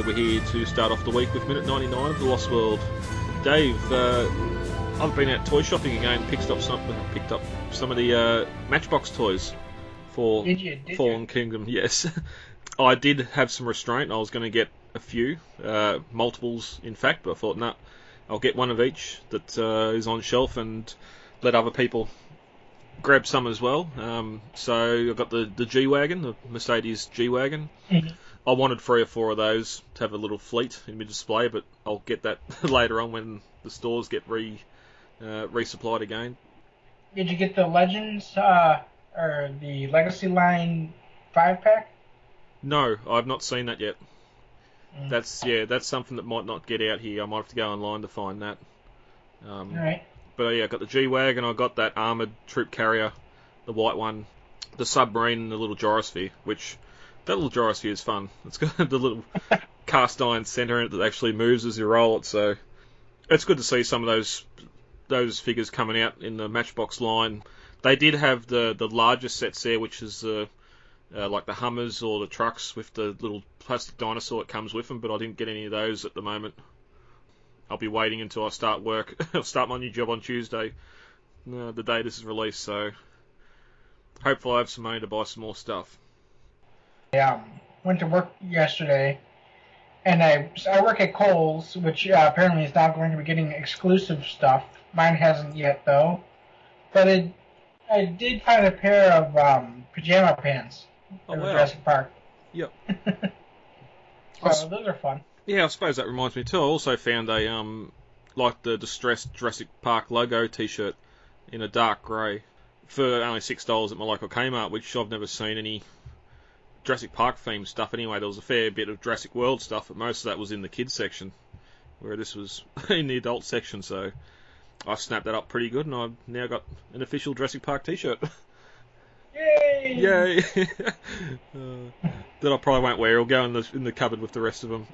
today we're here to start off the week with minute 99 of The Lost World. Dave, uh, I've been out toy shopping again, picked up some, picked up some of the uh, Matchbox toys for Did you? Did Fallen you? Kingdom. Yes, I did have some restraint. I was going to get a few, uh, multiples, in fact, but I thought, no, I'll get one of each that uh, is on shelf and let other people grab some as well. Um, so I've got the the G wagon, the Mercedes G wagon. Mhm. I wanted three or four of those to have a little fleet in my display, but I'll get that later on when the stores get re uh, resupplied again. Did you get the Legends uh, or the Legacy line five pack? No, I've not seen that yet. Mm. That's yeah, that's something that might not get out here. I might have to go online to find that. Um, All right. But yeah, I got the G wagon. And I got that armored troop carrier, the white one, the submarine, and the little gyrosphere. Which that little gyrosphere is fun. It's got the little cast iron center in it that actually moves as you roll it. So it's good to see some of those those figures coming out in the Matchbox line. They did have the the largest sets there, which is uh, uh, like the Hummers or the trucks with the little plastic dinosaur that comes with them. But I didn't get any of those at the moment. I'll be waiting until I start work. I'll start my new job on Tuesday, uh, the day this is released. So hopefully I have some money to buy some more stuff. I um, went to work yesterday, and I I work at Kohl's, which uh, apparently is now going to be getting exclusive stuff. Mine hasn't yet though, but it, I did find a pair of um, pajama pants Oh from wow! Jurassic Park. Yep. so those are fun. Yeah, I suppose that reminds me too. I also found a um like the distressed Jurassic Park logo T-shirt in a dark grey for only six dollars at my local Kmart, which I've never seen any Jurassic Park themed stuff. Anyway, there was a fair bit of Jurassic World stuff, but most of that was in the kids section, where this was in the adult section. So I snapped that up pretty good, and I've now got an official Jurassic Park T-shirt. Yay! Yay! uh, that I probably won't wear. It'll go in the in the cupboard with the rest of them.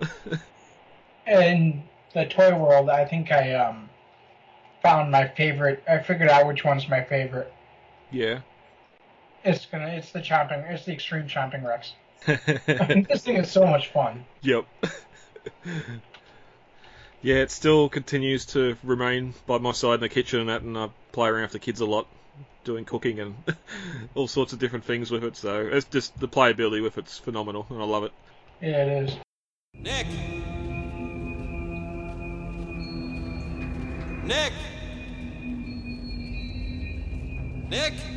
in the toy world, I think I um found my favorite. I figured out which one's my favorite. yeah. It's gonna. It's the chomping. It's the extreme chomping Rex. this thing is so much fun. Yep. yeah, it still continues to remain by my side in the kitchen and that, and I play around with the kids a lot, doing cooking and all sorts of different things with it. So it's just the playability with it's phenomenal, and I love it. Yeah, it is. Nick! Nick! Nick!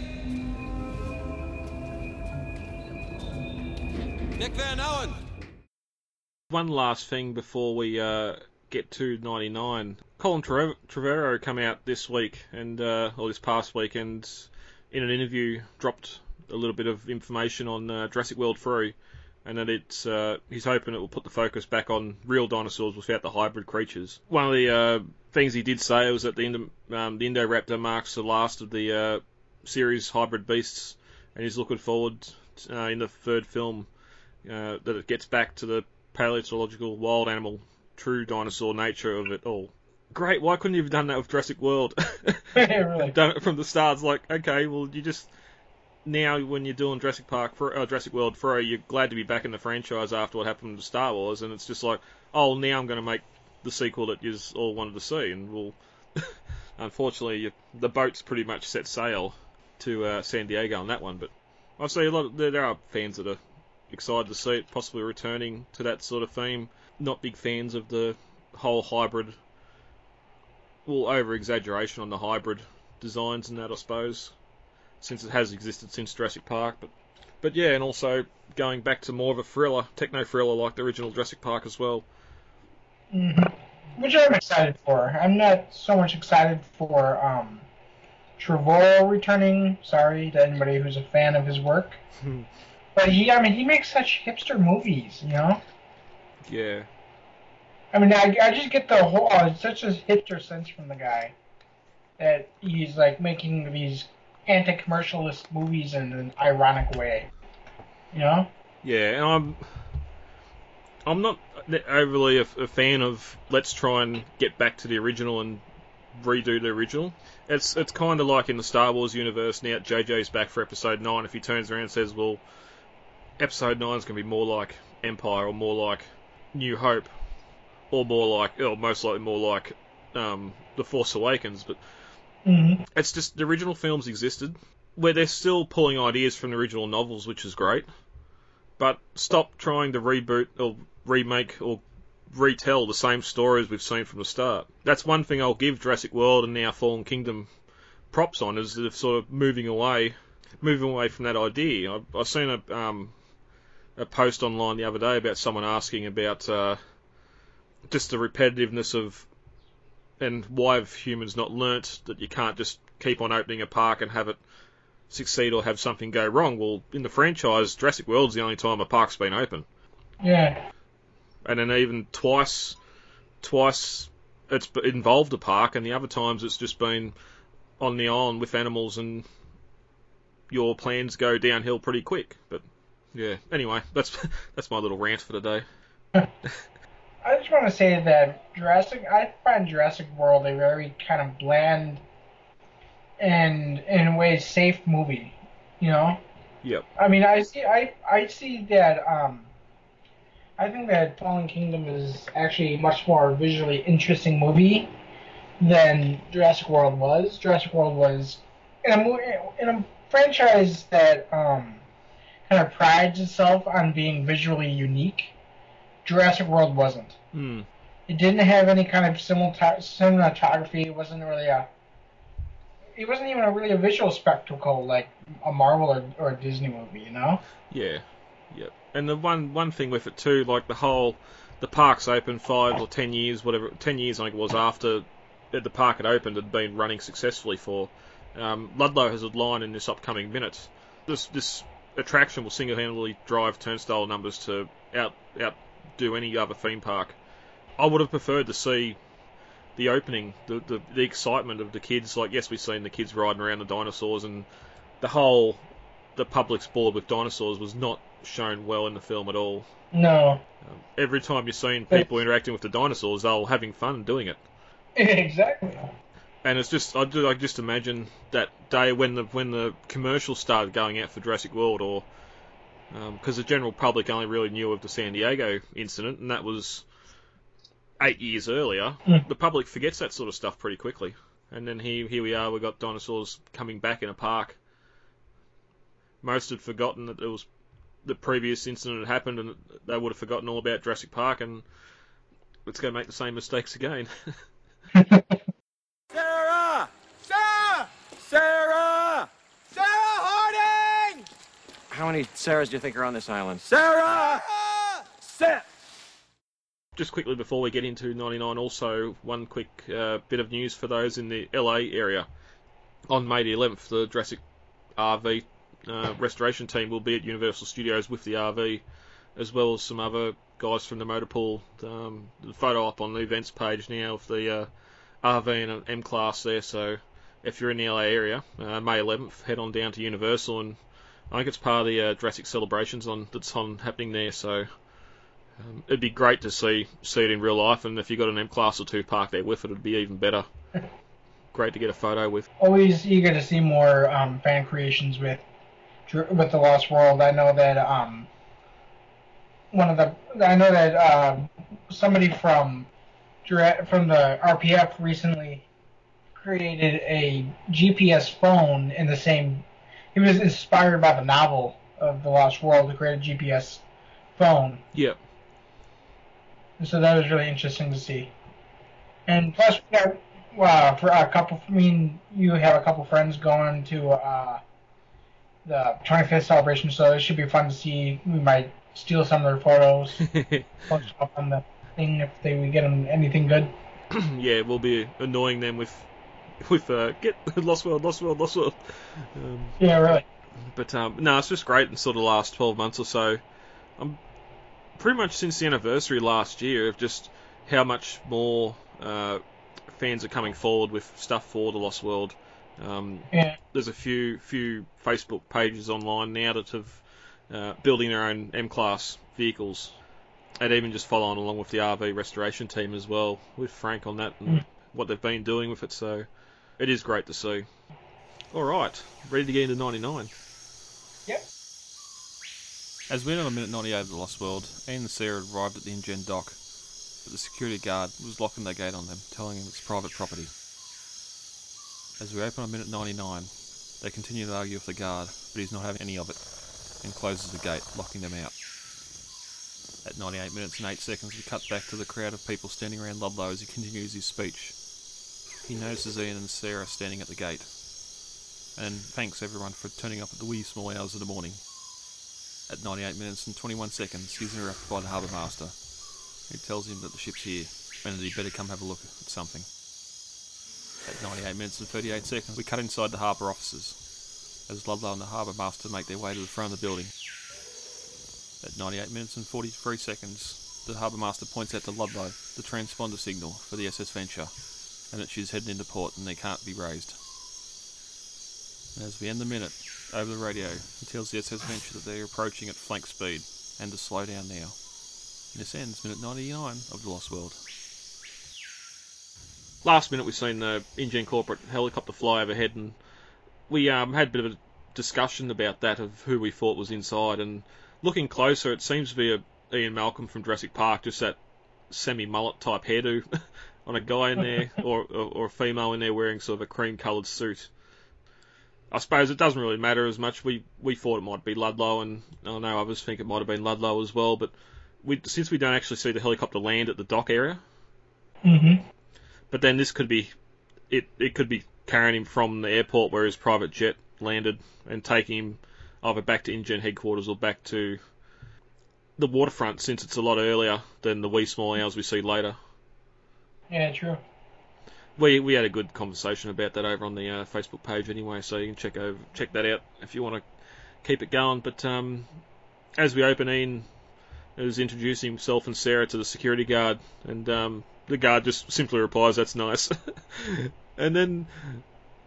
Nick Van Owen! One last thing before we uh, get to 99. Colin Trev- Trevorrow come out this week and uh, or this past week, and in an interview dropped a little bit of information on uh, Jurassic World 3, and that it's uh, he's hoping it will put the focus back on real dinosaurs without the hybrid creatures. One of the uh, things he did say was that the, Indo- um, the Indoraptor marks the last of the uh, series hybrid beasts, and he's looking forward uh, in the third film uh, that it gets back to the paleontological wild animal, true dinosaur nature of it all. Great, why couldn't you have done that with Jurassic World? really. done it from the start. It's like, okay, well, you just now when you're doing Jurassic Park for uh, Jurassic World 3, you're glad to be back in the franchise after what happened to Star Wars, and it's just like, oh, now I'm going to make the sequel that you all wanted to see, and we'll. unfortunately, you, the boat's pretty much set sail to uh, San Diego on that one. But I see a lot. Of, there, there are fans that are excited to see it possibly returning to that sort of theme. Not big fans of the whole hybrid, well, over exaggeration on the hybrid designs and that, I suppose, since it has existed since Jurassic Park. But, but yeah, and also going back to more of a thriller, techno thriller like the original Jurassic Park as well. hmm Which I'm excited for. I'm not so much excited for um, Trevorrow returning. Sorry to anybody who's a fan of his work. But he, I mean, he makes such hipster movies, you know. yeah, I mean, I, I just get the whole oh, such a hipster sense from the guy that he's like making these anti-commercialist movies in an ironic way, you know. yeah, and I'm I'm not overly a, a fan of let's try and get back to the original and redo the original. It's it's kind of like in the Star Wars universe now. JJ's back for Episode Nine. If he turns around and says, "Well, Episode Nine is going to be more like Empire, or more like New Hope, or more like, or most likely more like um, The Force Awakens. But hmm it's just the original films existed, where they're still pulling ideas from the original novels, which is great. But stop trying to reboot or remake or retell the same stories we've seen from the start. That's one thing I'll give Jurassic World and now Fallen Kingdom props on is that they're sort of moving away, moving away from that idea. I, I seen a um, a post online the other day about someone asking about uh, just the repetitiveness of and why have humans not learnt that you can't just keep on opening a park and have it succeed or have something go wrong? Well, in the franchise, Jurassic World's the only time a park's been open, Yeah. and then even twice, twice it's involved a park, and the other times it's just been on the island with animals, and your plans go downhill pretty quick. But yeah, anyway, that's that's my little rant for the day. I just want to say that Jurassic, I find Jurassic World a very kind of bland and, in a way, safe movie. You know, Yep. I mean, I see, I, I see that. Um, I think that Fallen Kingdom is actually a much more visually interesting movie than Jurassic World was. Jurassic World was in a mo- in a franchise that um, kind of prides itself on being visually unique. Jurassic World wasn't. Hmm. It didn't have any kind of cinematography. It wasn't really a. It wasn't even a really a visual spectacle like a Marvel or, or a Disney movie, you know. Yeah, yep. And the one one thing with it too, like the whole, the park's open five or ten years, whatever, ten years I think it was after the park had opened had been running successfully for. Um, Ludlow has a line in this upcoming minute. This this attraction will single-handedly drive turnstile numbers to out outdo any other theme park. I would have preferred to see the opening, the, the the excitement of the kids. Like yes, we've seen the kids riding around the dinosaurs, and the whole the public's bored with dinosaurs was not shown well in the film at all. No, Um, every time you're seeing people interacting with the dinosaurs, they're having fun doing it. exactly. And it's just I do I just imagine that day when the when the commercials started going out for Jurassic World, or because the general public only really knew of the San Diego incident, and that was eight years earlier. Mm. The public forgets that sort of stuff pretty quickly. And then here here we are, we've got dinosaurs coming back in a park. Most had forgotten that there was the previous incident had happened, and they would have forgotten all about Jurassic Park, and it's going to make the same mistakes again. Sarah! Sarah! Sarah! Sarah Harding! How many Sarahs do you think are on this island? Sarah! Sit! just quickly before we get into 99, also one quick uh, bit of news for those in the LA area. On May the 11th, the Jurassic RV uh, restoration team will be at Universal Studios with the RV, as well as some other guys from the motor pool. Um, the photo up on the events page now of the uh, RV and an M class there. So if you're in the LA area, uh, May 11th, head on down to Universal, and I think it's part of the uh, Jurassic celebrations on that's on happening there. So um, it'd be great to see see it in real life, and if you got an M class or two parked there with it, it'd be even better. great to get a photo with. Always eager to see more um, fan creations with with the Lost World. I know that um, one of the I know that uh, somebody from from the RPF recently created a GPS phone in the same. He was inspired by the novel of the Lost World to create a GPS phone. Yep. And so that was really interesting to see. And plus, we got uh, for a couple. I mean, you have a couple friends going to uh, the 25th celebration, so it should be fun to see. We might steal some of their photos, post up on the thing if they we get them anything good. yeah, we'll be annoying them with with uh, get Lost World, Lost World, Lost World. Um, Yeah, right. But um, no, it's just great in sort of the last 12 months or so. I'm pretty much since the anniversary last year of just how much more uh, fans are coming forward with stuff for the Lost World. Um, Yeah. there's a few few Facebook pages online now that have uh, building their own M-class vehicles, and even just following along with the RV restoration team as well with Frank on that and Mm. what they've been doing with it. So it is great to see. All right, ready to get into 99. Yep. As we entered on a minute 98 of The Lost World, Ian and Sarah had arrived at the InGen dock, but the security guard was locking their gate on them, telling them it's private property. As we open on minute 99, they continue to argue with the guard, but he's not having any of it, and closes the gate, locking them out. At 98 minutes and 8 seconds, we cut back to the crowd of people standing around Ludlow as he continues his speech. He notices Ian and Sarah standing at the gate, and thanks everyone for turning up at the wee small hours of the morning. At 98 minutes and 21 seconds, he's interrupted by the harbour master, who tells him that the ship's here and that he'd better come have a look at something. At 98 minutes and 38 seconds, we cut inside the harbour offices as Ludlow and the harbour master make their way to the front of the building. At 98 minutes and 43 seconds, the harbour master points out to Ludlow the transponder signal for the SS Venture and that she's heading into port and they can't be raised. As we end the minute, over the radio, he tells the SS Venture that they are approaching at flank speed and to slow down now. And this ends minute 99 of The Lost World. Last minute, we've seen the InGen corporate helicopter fly overhead, and we um, had a bit of a discussion about that of who we thought was inside. And looking closer, it seems to be a Ian Malcolm from Jurassic Park, just that semi mullet type hairdo on a guy in there, or, or, or a female in there wearing sort of a cream coloured suit. I suppose it doesn't really matter as much. We we thought it might be Ludlow, and I know others think it might have been Ludlow as well. But we since we don't actually see the helicopter land at the dock area, Mm-hmm. but then this could be it. It could be carrying him from the airport where his private jet landed and taking him either back to InGen headquarters or back to the waterfront, since it's a lot earlier than the wee small hours we see later. Yeah, true. We we had a good conversation about that over on the uh, Facebook page anyway, so you can check over check that out if you want to keep it going. But um, as we open, Ian is introducing himself and Sarah to the security guard, and um, the guard just simply replies, "That's nice." and then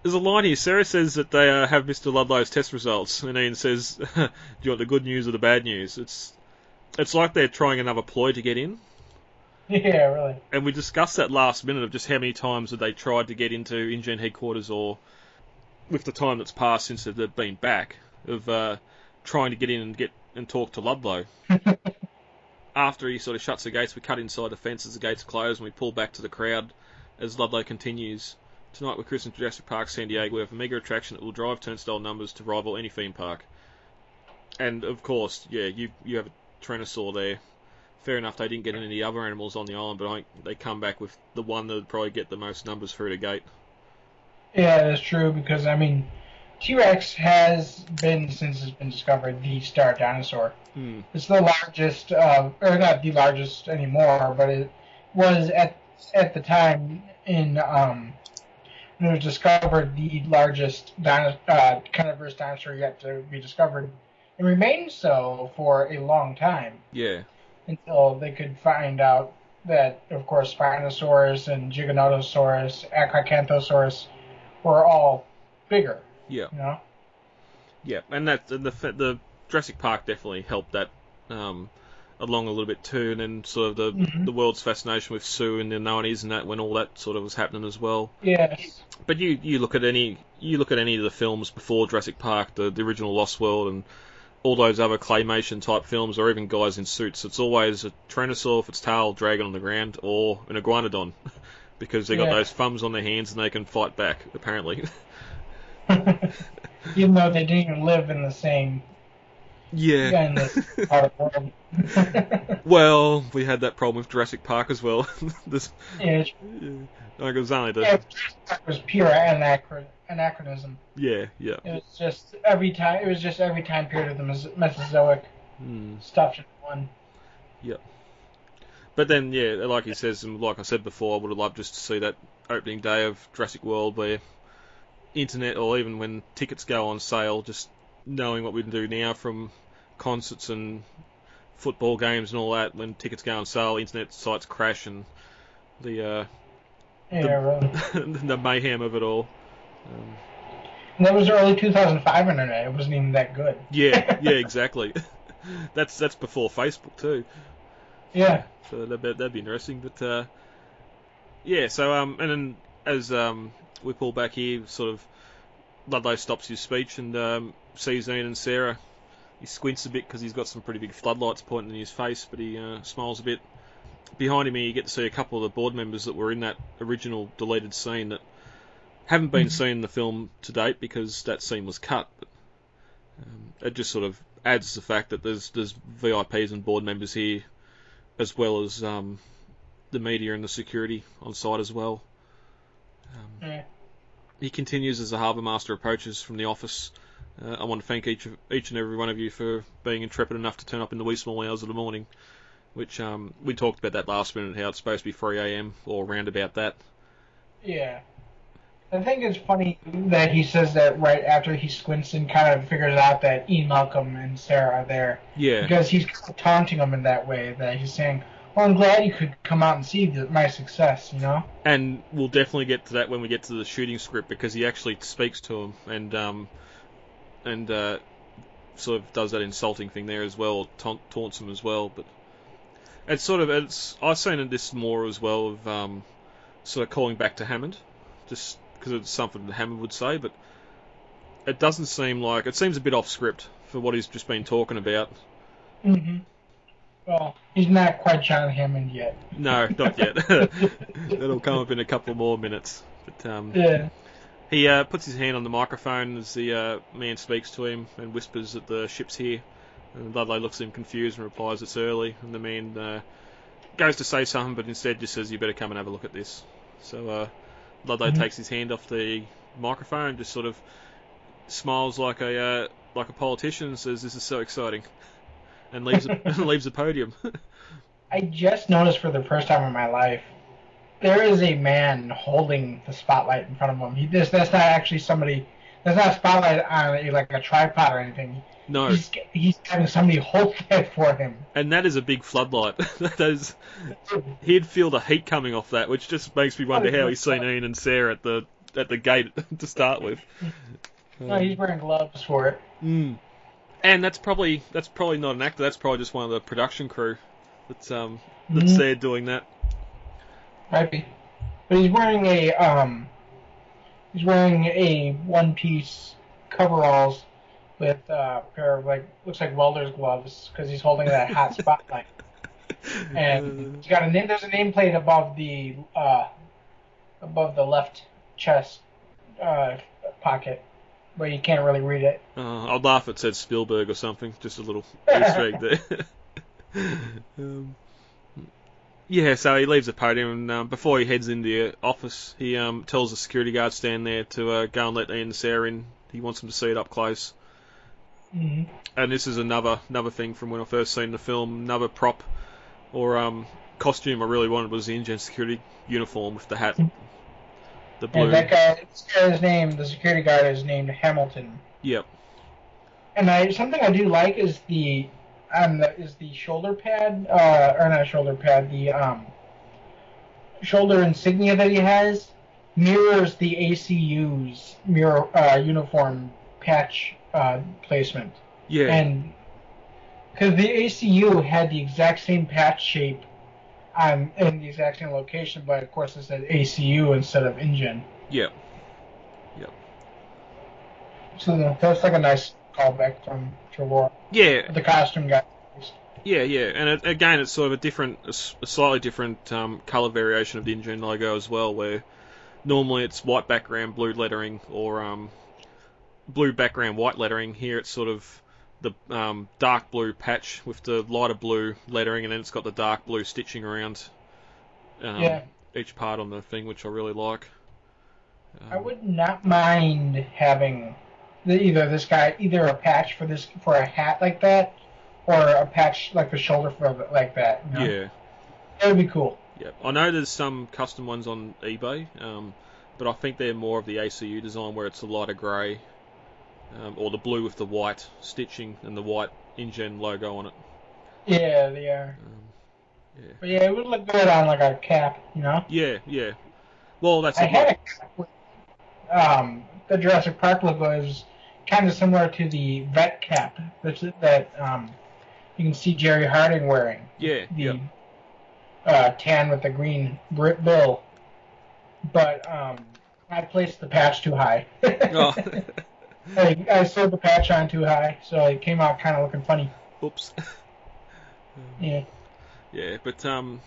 there's a line here. Sarah says that they uh, have Mr. Ludlow's test results, and Ian says, "Do you want the good news or the bad news?" It's it's like they're trying another ploy to get in. Yeah, really. And we discussed that last minute of just how many times that they tried to get into InGen headquarters or with the time that's passed since they've been back of uh, trying to get in and get and talk to Ludlow. After he sort of shuts the gates, we cut inside the fence as the gates close and we pull back to the crowd as Ludlow continues. Tonight with Chris in Jurassic Park San Diego, we have a mega attraction that will drive turnstile numbers to rival any theme park. And of course, yeah, you you have a Tyrannosaur there. Fair enough, they didn't get any other animals on the island, but I think they come back with the one that would probably get the most numbers through the gate. Yeah, that's true because I mean, T Rex has been since it's been discovered the star dinosaur. Hmm. It's the largest, uh, or not the largest anymore, but it was at at the time in um, when it was discovered the largest dino- uh, carnivorous dinosaur yet to be discovered. It remained so for a long time Yeah, until they could find out that, of course, Spinosaurus and Giganotosaurus, Acrocanthosaurus were all bigger. yeah. You know. Yeah, and that the the Jurassic Park definitely helped that um, along a little bit too, and then sort of the Mhm. the world's fascination with Sue in the nineties and that when all that sort of was happening as well. Yes. But you you look at any you look at any of the films before Jurassic Park, the the original Lost World, and all those other claymation type films, or even guys in suits. It's always a Tyrannosaur with its tail dragging on the ground, or an iguanodon, because they got Yeah. those thumbs on their hands and they can fight back. Apparently. Even though they didn't even live in the same yeah. in part of the world. Well, we had that problem with Jurassic Park as well. this, yeah, it's- yeah, like it was only the yeah, it was pure anachro- anachronism. yeah, yeah. It was just every time. It was just every time period of the Mesozoic Hmm. stuff in one. Yep. But then, yeah, like he says, and like I said before, I would have loved just to see that opening day of Jurassic World where internet or even when tickets go on sale, just knowing what we can do now from concerts and football games and all that, when tickets go on sale, internet sites crash and the uh, Yeah, really. the mayhem of it all. Um, that was early 2005 internet. It wasn't even that good. yeah, yeah, exactly. that's that's before Facebook too. Yeah. So that'd be, that'd be interesting. But uh, yeah, so um, and then as um, we pull back here, sort of Ludlow stops his speech and um, sees Ian and Sarah he squints a bit because he's got some pretty big floodlights pointing in his face, but he uh, smiles a bit. Behind him, you get to see a couple of the board members that were in that original deleted scene that haven't been seen in the film to date because that scene was cut. But um, it just sort of adds the fact that there's there's VIPs and board members here, as well as um, the media and the security on site as well. Um, Yeah. he continues as the harbour master approaches from the office. Uh, I want to thank each of, each and every one of you for being intrepid enough to turn up in the wee small hours of the morning. Which um, we talked about that last minute, how it's supposed to be 3 a.m. or around about that. Yeah. I think it's funny that he says that right after he squints and kind of figures out that Ian Malcolm and Sarah are there. Yeah, Because he's taunting them in that way, that he's saying, well, I'm glad you could come out and see the, my success, you know? and we'll definitely get to that when we get to the shooting script because he actually speaks to him and um, and uh, sort of does that insulting thing there as well, taunt, taunts him as well. But it's sort of it's I've seen this more as well of um, sort of calling back to Hammond, just because it's something that Hammond would say, but it doesn't seem like it seems a bit off script for what he's just been talking about. Mm-hmm. Well, he's not quite John Hammond yet. No, not yet. That'll come up in a couple more minutes. But um, Yeah. He uh, puts his hand on the microphone as the uh, man speaks to him and whispers that the ship's here. And Ludlow looks at him confused and replies it's early. And the man uh, goes to say something, but instead just says, "You better come and have a look at this." So uh, Ludlow Mhm. takes his hand off the microphone, and just sort of smiles like a uh, like a politician, and says, "This is so exciting," and leaves and leaves the podium. I just noticed for the first time in my life, there is a man holding the spotlight in front of him. He this that's not actually somebody. That's not a spotlight on a, like a tripod or anything. No, He's he's having somebody hold that for him. and that is a big floodlight. that is, he'd feel the heat coming off that, which just makes me wonder how he's seen Ian and Sarah at the at the gate to start with. No, he's wearing gloves for it. Mm. And that's probably that's probably not an actor. That's probably just one of the production crew that's um that's Mhm. there doing that. Might be. But he's wearing a um he's wearing a one piece coveralls with uh, a pair of like looks like welder's gloves because he's holding that hot spotlight. And he's got a name there's a nameplate above the uh above the left chest uh pocket where you can't really read it. Uh, I'd laugh if it said Spielberg or something. Just a little Easter egg there. um, yeah, so he leaves the podium, and um, before he heads into the office, he um, tells the security guard stand there to uh, go and let Ian and Sarah in. He wants them to see it up close. Hmm And this is another another thing from when I first seen the film. Another prop or um, costume I really wanted was the InGen security uniform with the hat, the blue. And that guy this guy's name the security guard is named Hamilton. Yep. And I something I do like is the um the, is the shoulder pad uh or not shoulder pad the um shoulder insignia that he has mirrors the ACU's mirror uh, uniform patch uh, placement Yeah. and because the ACU had the exact same patch shape um in the exact same location but of course it said ACU instead of InGen Yep. so that's like a nice callback from Trevor Yeah. the costume guy. Yeah, yeah, and it, again, it's sort of a different, a slightly different um, color variation of the InGen logo as well, where normally it's white background, blue lettering, or um, blue background, white lettering. Here it's sort of the um, dark blue patch with the lighter blue lettering, and then it's got the dark blue stitching around um, Yeah. each part on the thing, which I really like. I Um, would not mind having the, either this guy, either a patch for this for a hat like that, or a patch like the shoulder for like that. You know? Yeah. that would be cool. Yeah, I know there's some custom ones on eBay, um, but I think they're more of the ACU design where it's a lighter grey, um, or the blue with the white stitching and the white InGen logo on it. Yeah, they are. Um, yeah. But yeah, it would look good on like a cap. You know, yeah, yeah. Well, that's I had a cap with, um the Jurassic Park logo is kind of similar to the vet cap that that um you can see Gerry Harding wearing. yeah, the yeah, uh, tan with the green bill, but um, I placed the patch too high. Oh. I, I sewed the patch on too high, so it came out kind of looking funny. Oops. Yeah. Yeah, but um,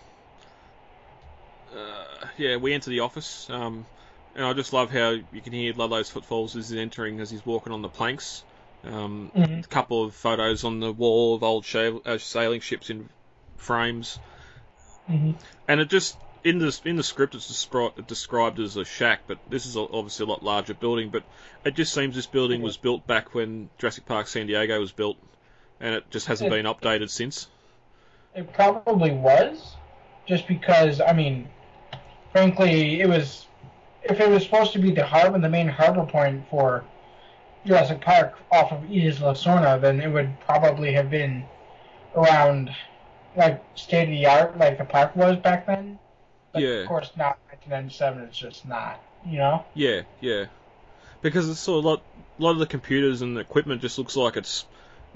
uh, yeah, we enter the office, um, and I just love how you can hear Ludlow's footfalls as he's entering, as he's walking on the planks. Um, Mhm. A couple of photos on the wall of old uh, sailing ships in frames, hmm and it just in the in the script it's descri- described as a shack, but this is obviously a lot larger building. But it just seems this building was built back when Jurassic Park San Diego was built, and it just hasn't Yeah. been updated since. It probably was, just because I mean, frankly, it was. If it was supposed to be the harbor, the main harbor point for Jurassic Park off of Isla Sorna, then it would probably have been around like state of the art, like the park was back then. But Yeah. Of course, not 1997. It's just not. You know. Yeah, yeah. Because it's sort of a lot, a lot of the computers and the equipment just looks like it's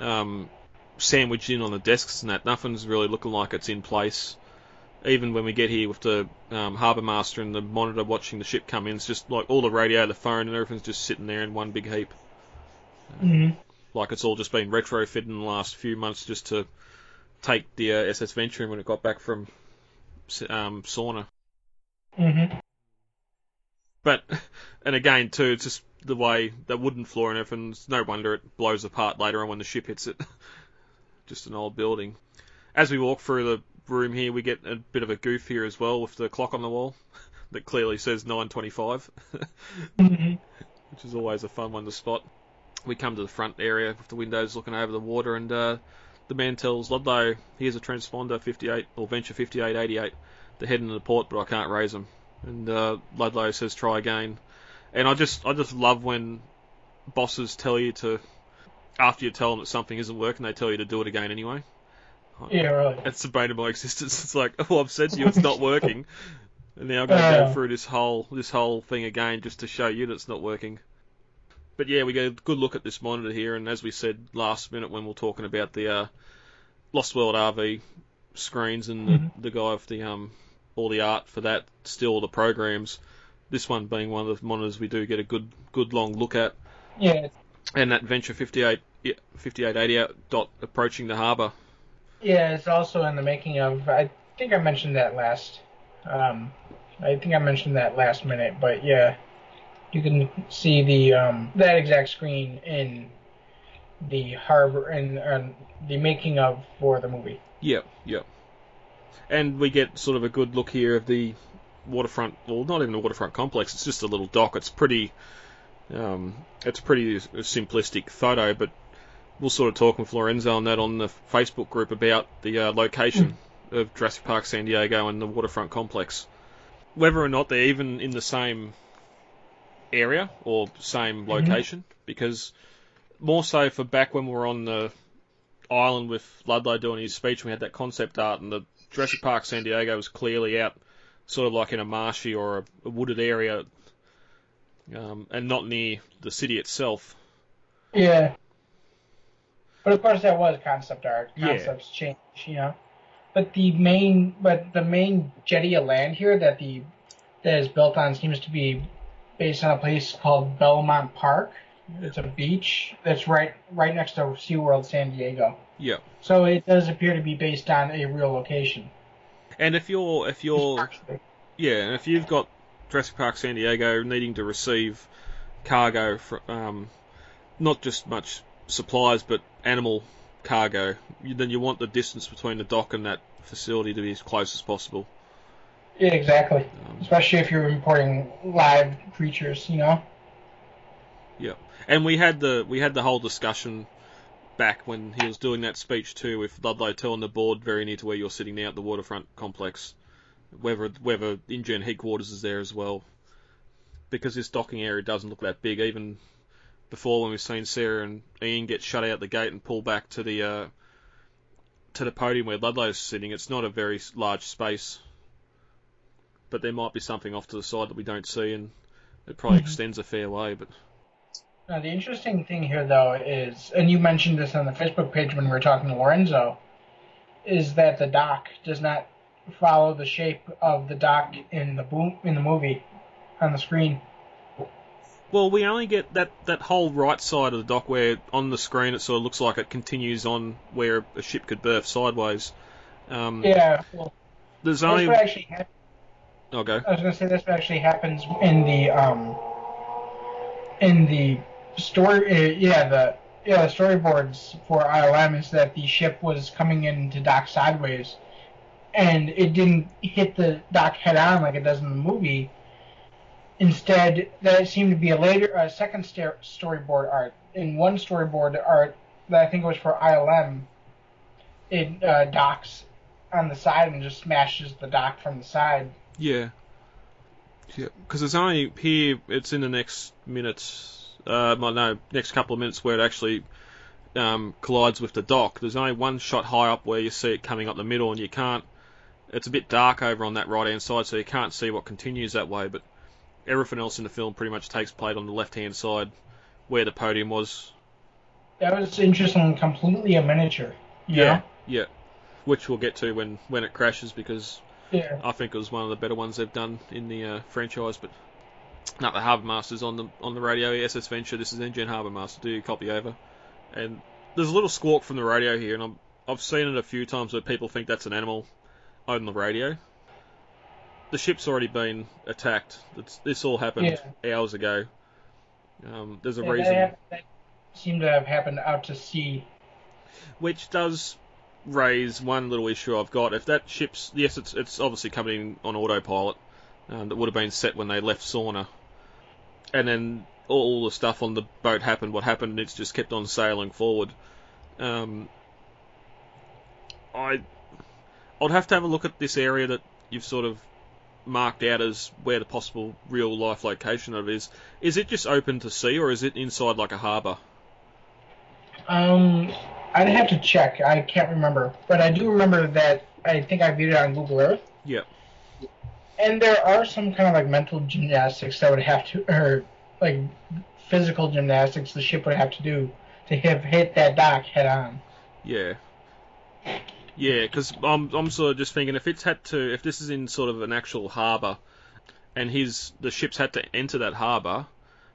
um, sandwiched in on the desks and that. Nothing's really looking like it's in place. Even when we get here with the um, harbour master and the monitor watching the ship come in, it's just like all the radio, the phone, and everything's just sitting there in one big heap. hmm Like it's all just been retrofitted in the last few months just to take the uh, SS Venture when it got back from um, Sorna. hmm But and again too, it's just the way the wooden floor and everything. It's no wonder it blows apart later on when the ship hits it. just an old building. As we walk through the room here, we get a bit of a goof here as well with the clock on the wall that clearly says 9:25, hmm which is always a fun one to spot. We come to the front area with the windows looking over the water, and uh, the man tells Ludlow here's a transponder 58 or Venture 5888. They're heading to the port, but I can't raise them. And uh, Ludlow says try again. And I just I just love when bosses tell you to after you tell them that something isn't working, they tell you to do it again anyway. Yeah, really. It's the bane of my existence. It's like, oh, I've said to you it's not working, and now I'm going to go through this whole this whole thing again just to show you that it's not working. But yeah, we get a good look at this monitor here, and as we said last minute when we were talking about the uh, Lost World RV screens and the, Mhm. the guy with the um all the art for that, still the programs. This one being one of the monitors we do get a good good long look at, Yeah, and that Venture 58 yeah, 5880 dot approaching the harbour. Yeah, it's also in the making of. I think I mentioned that last. Um, I think I mentioned that last minute, but yeah, you can see the um, that exact screen in the harbor and uh, the making of for the movie. Yep, yep. And we get sort of a good look here of the waterfront. Well, not even a waterfront complex. It's just a little dock. It's pretty. Um, it's a pretty simplistic photo, but we'll sort of talk with Lorenzo on that on the Facebook group about the uh, location of Jurassic Park San Diego and the waterfront complex. Whether or not they're even in the same area or same location, because more so for back when we were on the island with Ludlow doing his speech, we had that concept art, and the Jurassic Park San Diego was clearly out, sort of like in a marshy or a, wooded area, um, and not near the city itself. Yeah. But of course, that was concept art. Yeah. Concepts change, you know. But the main, but the main jetty of land here that the that is built on seems to be based on a place called Belmont Park. It's a beach that's right right next to SeaWorld San Diego. Yeah. So it does appear to be based on a real location. And if you're if you're Actually. yeah, and if you've got Jurassic Park San Diego needing to receive cargo for um, not just much supplies but animal cargo, then you want the distance between the dock and that facility to be as close as possible. Yeah, exactly. Um, Especially if you're importing live creatures, you know. Yeah, and we had the we had the whole discussion back when he was doing that speech too, with Ludlow telling the board very near to where you're sitting now at the waterfront complex, whether whether InGen headquarters is there as well, because this docking area doesn't look that big. Even before when we've seen Sarah and Ian get shut out the gate and pull back to the uh, to the podium where Ludlow's sitting, it's not a very large space. But there might be something off to the side that we don't see, and it probably Mhm. extends a fair way. But Now, the interesting thing here, though, is, and you mentioned this on the Facebook page when we were talking to Lorenzo, is that the dock does not follow the shape of the dock in the boom in the movie on the screen. Well, we only get that, that whole right side of the dock where on the screen it sort of looks like it continues on where a ship could berth sideways. Um, Yeah. Well, There's only. actually I was gonna say this actually happens in the um in the story. Uh, yeah, the yeah storyboards for ILM is that the ship was coming in to dock sideways, and it didn't hit the dock head on like it does in the movie. Instead, that seemed to be a later, a second sta- storyboard art. In one storyboard art that I think was for ILM, it uh, docks on the side and just smashes the dock from the side. Yeah. Yeah, because it's only here. It's in the next minutes. Uh, well, no, next couple of minutes where it actually um, collides with the dock. There's only one shot high up where you see it coming up the middle, and you can't. It's a bit dark over on that right hand side, so you can't see what continues that way. But everything else in the film pretty much takes place on the left hand side, where the podium was. That was interesting. Completely a miniature. Yeah. know? Yeah. Which we'll get to when when it crashes because Yeah. I think it was one of the better ones they've done in the uh, franchise. But not the Harbour Masters on the on the radio. SS Venture. This is InGen Harbour Master. Do you copy over. And there's a little squawk from the radio here, and I'm, I've seen it a few times where people think that's an animal on the radio. The ship's already been attacked. It's, this all happened hours ago. Um, there's a Yeah, reason. That, that seemed to have happened out to sea. which does raise one little issue I've got. If that ship's yes, it's it's obviously coming in on autopilot. Um, that would have been set when they left Sorna, and then all the stuff on the boat happened. What happened? It's just kept on sailing forward. Um, I I'd have to have a look at this area that you've sort of marked out as where the possible real life location of it is. Is it just open to sea, or is it inside like a harbour? Um, I'd have to check. I can't remember, but I do remember that I think I viewed it on Google Earth. Yep. And there are some kind of like mental gymnastics that would have to, or like physical gymnastics the ship would have to do to have hit that dock head on. Yeah. Yeah, because I'm I'm sort of just thinking if it's had to if this is in sort of an actual harbour, and his the ships had to enter that harbour,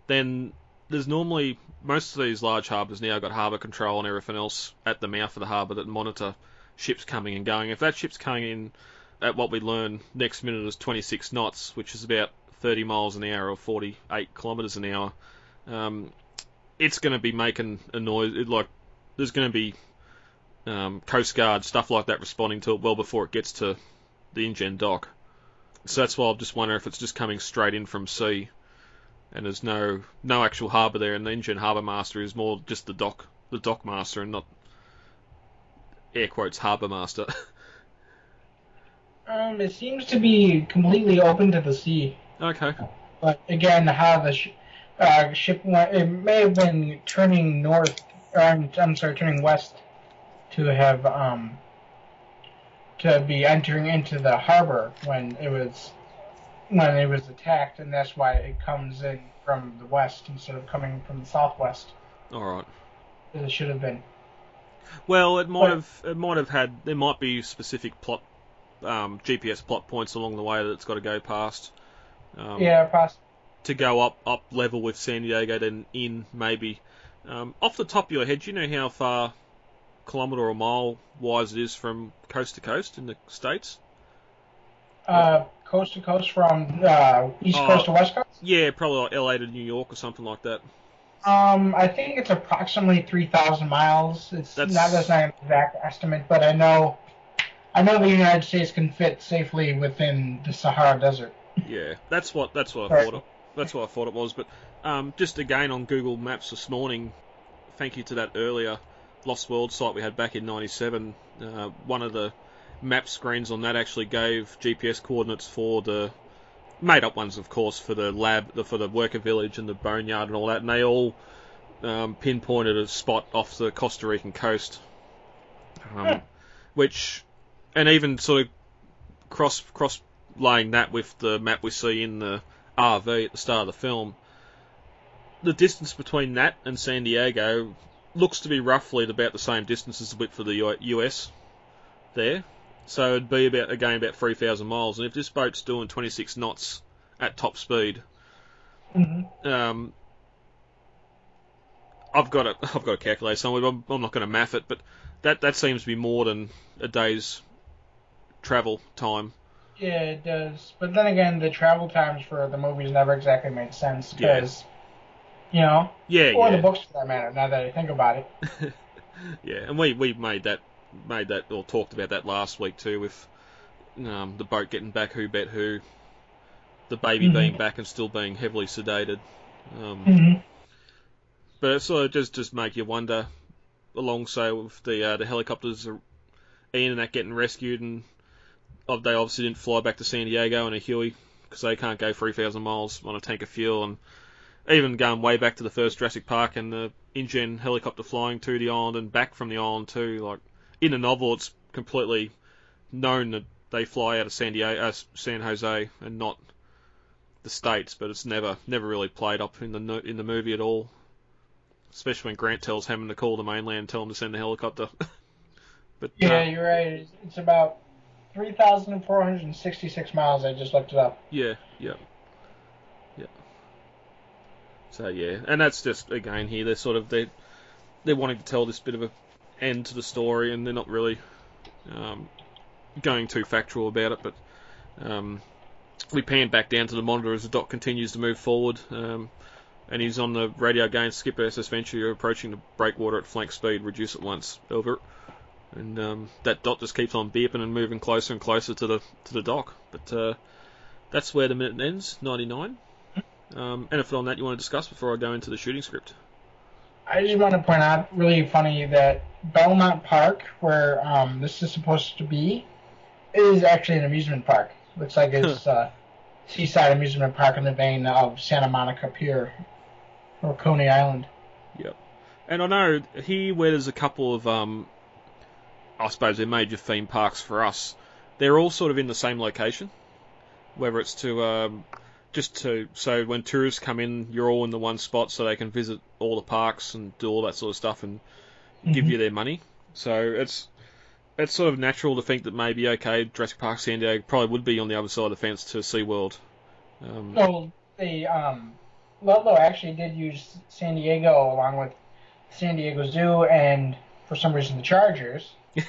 then there's normally most of these large harbours now got harbour control and everything else at the mouth of the harbour that monitor ships coming and going. If that ship's coming in at what we learn next minute is 26 knots, which is about 30 miles an hour or 48 kilometres an hour, um, it's going to be making a noise. It, like there's going to be um, Coast Guard, stuff like that responding to it well before it gets to the InGen dock. So that's why I'm just wondering if it's just coming straight in from sea, and there's no no actual harbour there, and the InGen Harbour Master is more just the dock the dock master and not air quotes harbour master. Um, it seems to be completely open to the sea. okay. But again, how the sh- uh, ship went, it may have been turning north, or I'm, I'm sorry, turning west to have, um, to be entering into the harbor when it was, when it was attacked, and that's why it comes in from the west instead of coming from the southwest, All right. as it should have been. Well, it might But- have it might have had there might be specific plot um, GPS plot points along the way that it's got to go past. Um, yeah, poss- to go up up level with San Diego, then in maybe. Um, off the top of your head, do you know how far kilometre or mile wise it is from coast to coast in the states? uh, coast to coast from uh, east Oh. coast to west coast. Yeah, probably like LA to New York or something like that. Um, I think it's approximately three thousand miles. It's That's- not that's not an exact estimate, but I know, I know the United States can fit safely within the Sahara Desert. Yeah, that's what that's what I Right. thought. It, that's what I thought it was. But um, just again on Google Maps this morning, thank you to that earlier Lost World site we had back in '97. Uh, one of the map screens on that actually gave GPS coordinates for the made up ones, of course, for the lab, the, for the worker village and the boneyard and all that, and they all um, pinpointed a spot off the Costa Rican coast, um, Hmm. which, and even sort of cross cross laying that with the map we see in the RV at the start of the film, the distance between that and San Diego looks to be roughly about the same distance as the width of the US there. So it'd be about again about 3,000 miles. And if this boat's doing 26 knots at top speed, Mm-hmm. um, I've got it. I've got a calculator somewhere. I'm, I'm not going to math it, but that that seems to be more than a day's travel time. Yeah, it does. But then again, the travel times for the movies never exactly made sense Yeah. because, you know, Yeah, or yeah, the books for that matter. Now that I think about it. yeah. And we we made that made that or talked about that last week too with um, the boat getting back. Who bet who? The baby Mhm. being back and still being heavily sedated. Um, hmm But it sort of does just make you wonder, alongside with the uh, the helicopters, Ian and that getting rescued, and they obviously didn't fly back to San Diego in a Huey because they can't go 3,000 miles on a tank of fuel, and even going way back to the first Jurassic Park and the InGen helicopter flying to the island and back from the island too. Like in the novel, it's completely known that they fly out of San Diego, uh, San Jose, and not the states, but it's never never really played up in the in the movie at all especially when Grant tells Hammond to call the mainland and tell him to send the helicopter. but Yeah, uh, you're right. It's- about 3,466 miles. I just looked it up. yeah, yeah, yeah. So yeah, and that's just again here they're sort of they they're wanting to tell this bit of a end to the story, and they're not really um, going too factual about it. But um, we pan back down to the monitor as the dock continues to move forward. Um, and he's on the radio again. Skipper SS Venture, you're approaching the breakwater at flank speed. Reduce it once. Over. And um, that dot just keeps on beeping and moving closer and closer to the to the dock. But uh, that's where the minute ends. 99. Um, anything on that you want to discuss before I go into the shooting script? I just want to point out, really funny, that Belmont Park, where um, this is supposed to be, is actually an amusement park. Looks like it's uh, seaside amusement park in the vein of Santa Monica Pier or Coney Island. Yep. And I know here where there's a couple of, um, I suppose they're major theme parks for us. They're all sort of in the same location, whether it's to um, just to so when tourists come in, you're all in the one spot so they can visit all the parks and do all that sort of stuff and give Mhm. you their money. So it's it's sort of natural to think that maybe okay, Jurassic Park San Diego probably would be on the other side of the fence to SeaWorld. Um, So the um, Ludlow actually did use San Diego along with San Diego Zoo and for some reason the Chargers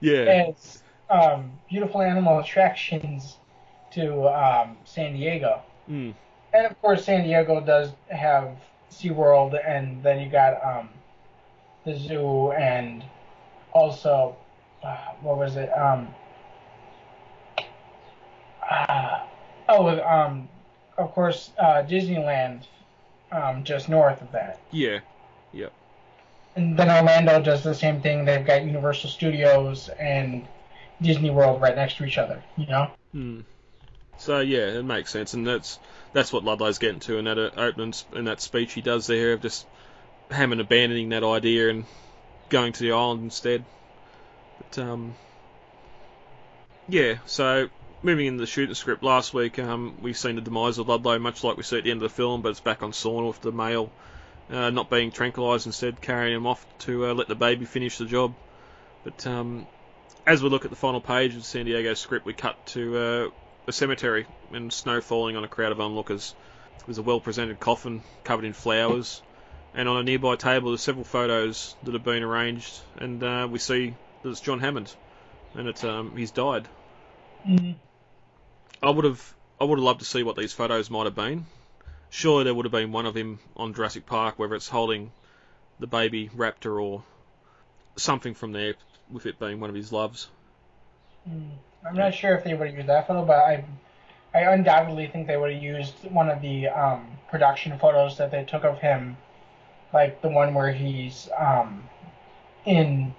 yeah. as um, beautiful animal attractions to um, San Diego. Mm. And of course, San Diego does have SeaWorld, and then you got um, the zoo, and also, uh, what was it? Um, uh, oh, um, of course, uh, Disneyland, um, just north of that. Yeah. yep. And then Orlando does the same thing. They've got Universal Studios and Disney World right next to each other. You know. Hmm. So yeah, it makes sense, and that's that's what Ludlow's getting to in that uh, opening in that speech he does there of just Hammond abandoning that idea and going to the island instead. But um, yeah. So moving into the shooting script, last week um, we've seen the demise of Ludlow, much like we see at the end of the film, but it's back on Sorna with the male uh, not being tranquilised, instead carrying him off to uh, let the baby finish the job. But um, as we look at the final page of the San Diego script, we cut to uh, a cemetery and snow falling on a crowd of onlookers. There's a well presented coffin covered in flowers, and on a nearby table there's several photos that have been arranged, and uh, we see that it's John Hammond, and it's um, he's died. Mm-hmm. I would have I would have loved to see what these photos might have been. Surely there would have been one of him on Jurassic Park, whether it's holding the baby raptor or something from there, with it being one of his loves. Mm. I'm not sure if they would have used that photo, but I, I undoubtedly think they would have used one of the um, production photos that they took of him, like the one where he's um, in,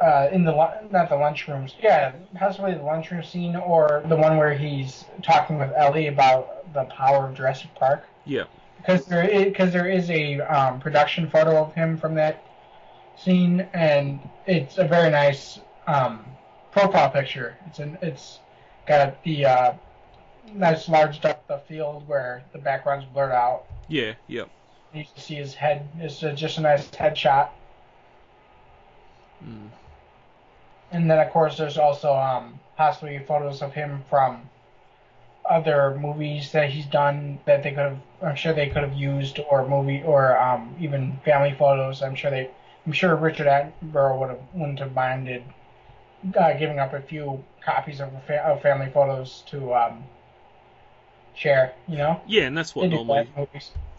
uh, in the not the lunchrooms, yeah, possibly the lunchroom scene, or the one where he's talking with Ellie about the power of Jurassic Park. Yeah. Because there is, because there is a um, production photo of him from that scene, and it's a very nice um, profile picture. It's an it's got the uh, nice large depth of field where the background's blurred out. Yeah, yeah. You can see his head. It's uh, just a nice headshot. Mm. And then of course there's also um, possibly photos of him from other movies that he's done that they could have. I'm sure they could have used or movie or um, even family photos. I'm sure they. I'm sure Richard Attenborough would have wouldn't have minded uh, giving up a few copies of, fa- of family photos to um, share. You know. Yeah, and that's what normally.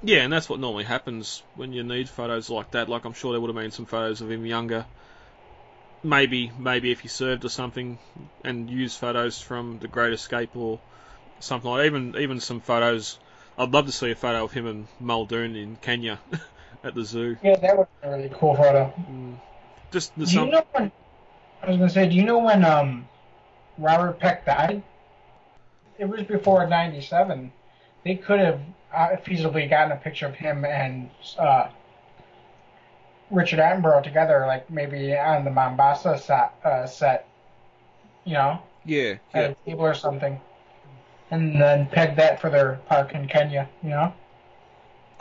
Yeah, and that's what normally happens when you need photos like that. Like I'm sure there would have been some photos of him younger. Maybe, maybe if he served or something, and used photos from The Great Escape or something like. Even even some photos. I'd love to see a photo of him and Muldoon in Kenya at the zoo. Yeah, that would be a really cool photo. Just the Do you know when? I was gonna say, do you know when um, Robert Peck died? It was before '97. They could have uh, feasibly gotten a picture of him and uh, Richard Attenborough together, like maybe on the Mombasa set, uh, set, you know, Yeah, at a table or something, and then peg that for their park in Kenya, you know.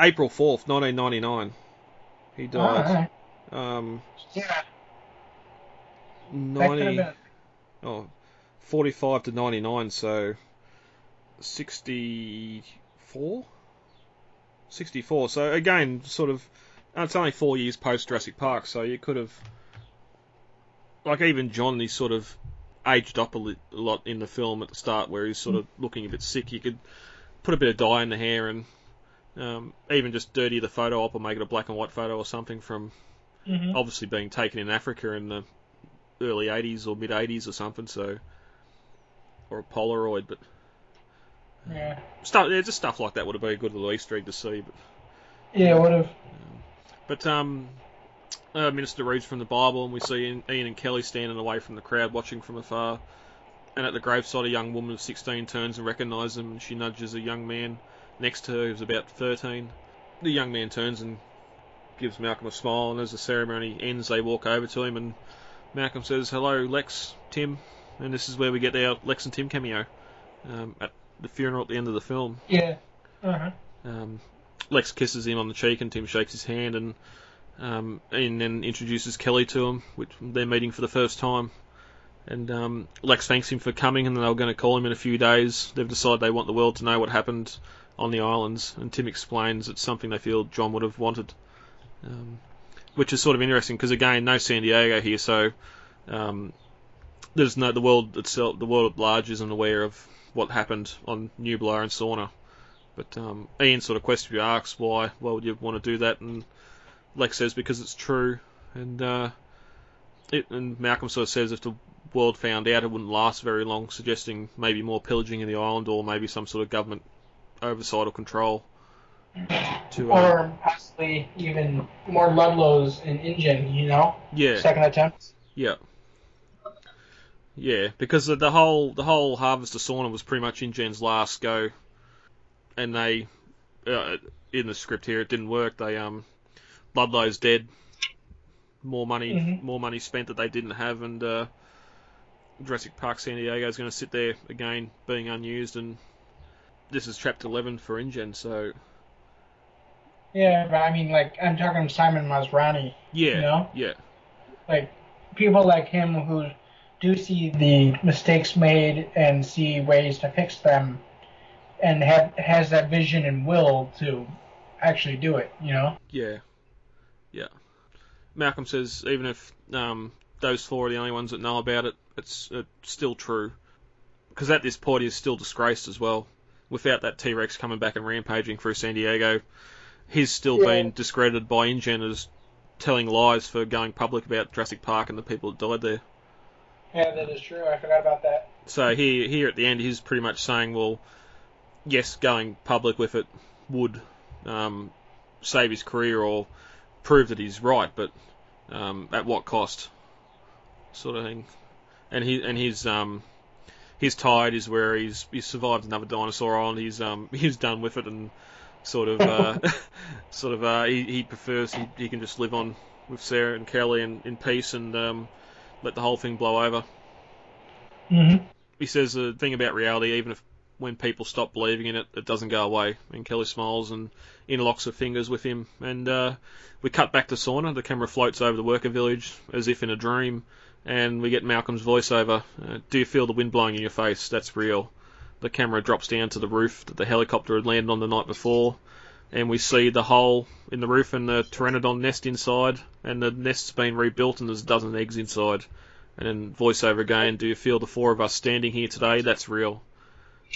April fourth, nineteen ninety nine. He died. Alright. Um, Yeah, that ninety. been. Oh, 45 to 99, so 64? 64. So again, sort of, it's only four years post Jurassic Park, so you could have, like even John, he's sort of aged up a, lot in the film at the start, where he's sort of looking a bit sick. You could put a bit of dye in the hair and um, even just dirty the photo up or make it a black and white photo or something from Mhm. obviously being taken in Africa in the early 80s or mid 80s or something, so or a Polaroid, but Yeah, stuff, yeah, just stuff like that would have been a good little Easter egg to see. But, yeah, would have. but um, uh, Minister reads from the Bible, and we see Ian Ian and Kelly standing away from the crowd, watching from afar. And at the graveside, a young woman of 16 turns and recognises him, and she nudges a young man next to her who's about 13. The young man turns and gives Malcolm a smile, and as the ceremony ends, they walk over to him, and Malcolm says, "Hello, Lex, Tim," and this is where we get our Lex and Tim cameo um, at the funeral at the end of the film. Yeah. Uh huh. Um, Lex kisses him on the cheek, and Tim shakes his hand, and um, Ian then introduces Kelly to him, which they're meeting for the first time. And um, Lex thanks him for coming, and they were going to call him in a few days. They've decided they want the world to know what happened on the islands, and Tim explains it's something they feel John would have wanted, um, which is sort of interesting because again, no San Diego here, so um, there's no the world itself, the world at large isn't aware of what happened on Nublar and Sorna. But um, Ian sort of questions asks why why would you want to do that, and Lex says because it's true, and uh, it, and Malcolm sort of says if the world found out it wouldn't last very long, suggesting maybe more pillaging in the island or maybe some sort of government oversight or control. To uh, Or possibly even more Ludlows in InGen, you know? yeah, Second attempt. yeah, yeah, because the, whole the whole harvest of Sorna was pretty much InGen's last go, and they uh, in the script here it didn't work. They um Ludlow's dead. More money, Mhm. more money spent that they didn't have, and uh, Jurassic Park San Diego is going to sit there again, being unused, and this is Chapter 11 for InGen, so Yeah, but I mean, like, I'm talking to Simon Masrani. yeah, You know? yeah, Like, people like him who do see the mistakes made and see ways to fix them and have has that vision and will to actually do it, you know? yeah, yeah. Malcolm says even if um, those four are the only ones that know about it, it's, it's still true. Because at this point he's still disgraced as well. Without that T Rex coming back and rampaging through San Diego, he's still Yeah. been discredited by InGen as telling lies for going public about Jurassic Park and the people that died there. Yeah, that is true. I forgot about that. So here, here at the end, he's pretty much saying, well, yes, going public with it would um, save his career or prove that he's right, but um, at what cost? Sort of thing. And he and his um, his tide is where he's he's survived another dinosaur island. He's um he's done with it and sort of uh, sort of uh, he, he prefers he, he can just live on with Sarah and Kelly in, in peace and um, let the whole thing blow over Mm-hmm. he says the thing about reality, even if when people stop believing in it, it doesn't go away. And Kelly smiles and interlocks her fingers with him. And uh, we cut back to Sorna. The camera floats over the worker village as if in a dream. And we get Malcolm's voiceover. Uh, Do you feel the wind blowing in your face? That's real. The camera drops down to the roof that the helicopter had landed on the night before, and we see the hole in the roof and the pteranodon nest inside, and the nest's been rebuilt and there's a dozen eggs inside. And then voiceover again, do you feel the four of us standing here today? That's real.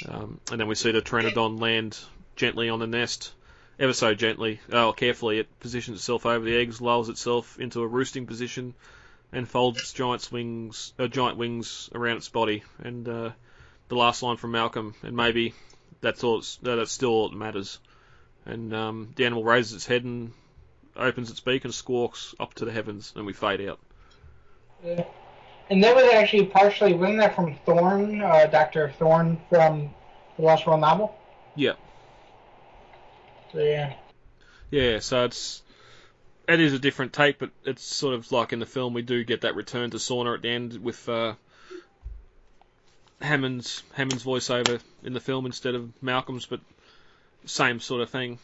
Um, and then we see the pteranodon land gently on the nest, ever so gently, oh, carefully. It positions itself over the eggs, lulls itself into a roosting position, and folds giant wings, uh, giant wings around its body. And uh, the last line from Malcolm, and maybe that's all. That's still all that matters. And um, the animal raises its head and opens its beak and squawks up to the heavens, and we fade out. Yeah. And that was actually partially, wasn't that from Thorne, uh, Dr. Thorne from the Lost World novel? Yeah. So, yeah. Yeah, so it's it is a different take, but it's sort of like in the film we do get that return to Sorna at the end with uh, Hammond's Hammond's voiceover in the film instead of Malcolm's, but same sort of thing.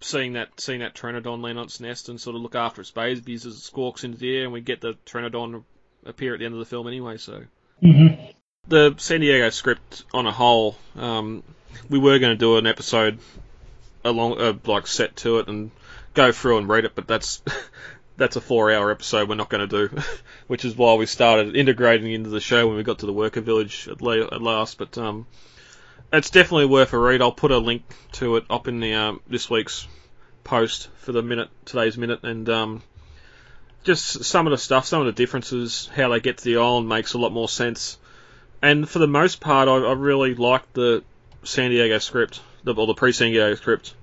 Seeing that seeing that Pteranodon land on its nest and sort of look after its babies as it squawks into the air, and we get the Pteranodon appear at the end of the film anyway. So Mm-hmm. the San Diego script on a whole, um, we were going to do an episode along uh, like set to it and go through and read it, but that's that's a four-hour episode we're not going to do, which is why we started integrating into the show when we got to the worker village at, at last. But um, it's definitely worth a read. I'll put a link to it up in the um, this week's post for the minute today's minute and um, just some of the stuff, some of the differences, how they get to the island makes a lot more sense. And for the most part, I, I really liked the San Diego script, the, or the pre-San Diego script.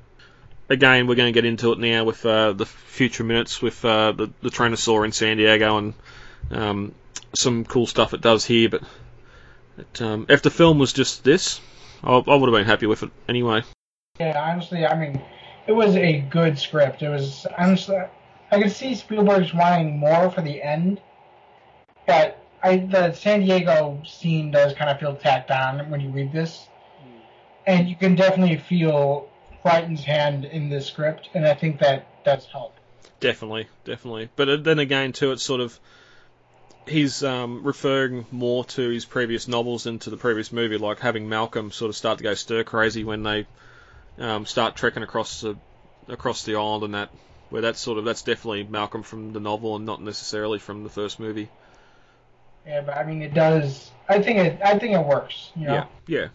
Again, we're going to get into it now with uh, the future minutes with uh, the the Tyrannosaur in San Diego and um, some cool stuff it does here. But it, um, if the film was just this, I, I would have been happy with it anyway. Yeah, honestly, I mean, it was a good script. It was honestly, I could see Spielberg's wanting more for the end, but I the San Diego scene does kind of feel tacked on when you read this, and you can definitely feel Crichton's hand in this script, and I think that does help. Definitely, definitely. But then again, too, it's sort of he's um, referring more to his previous novels than to the previous movie, like having Malcolm sort of start to go stir crazy when they um, start trekking across the across the island and that. Where that's sort of that's definitely Malcolm from the novel and not necessarily from the first movie. Yeah, but I mean, it does. I think it. I think it works. You know? Yeah, yeah.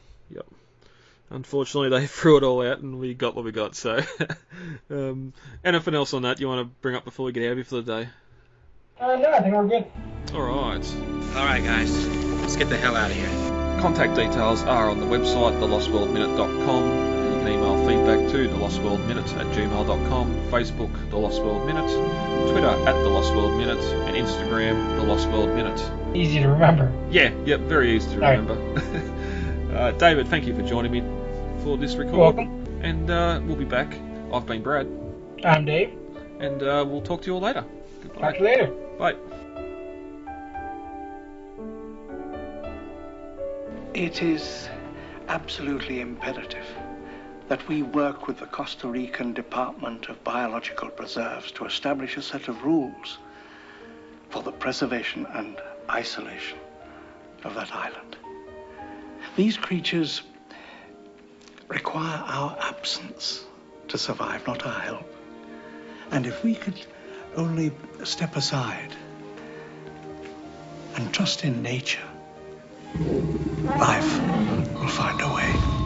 Unfortunately, they threw it all out and we got what we got. So, um, anything else on that you want to bring up before we get out of here for the day? Uh, no, I think we're good. All right. All right, guys. Let's get the hell out of here. Contact details are on the website, thelostworldminute.com. You can email feedback to thelostworldminute at gmail.com, Facebook, The Lost World Minute, Twitter at The Lost World Minute, and Instagram, The Lost World Minute. Easy to remember. Yeah, yep, very easy to Right. remember. uh, David, thank you for joining me for this record. welcome. And uh, we'll be back. I've been Brad, I'm Dave. and uh, we'll talk to you all later. Goodbye. Talk to you later. Bye. It is absolutely imperative that we work with the Costa Rican Department of Biological Preserves to establish a set of rules for the preservation and isolation of that island. These creatures require our absence to survive, not our help. And if we could only step aside and trust in nature, life will find a way.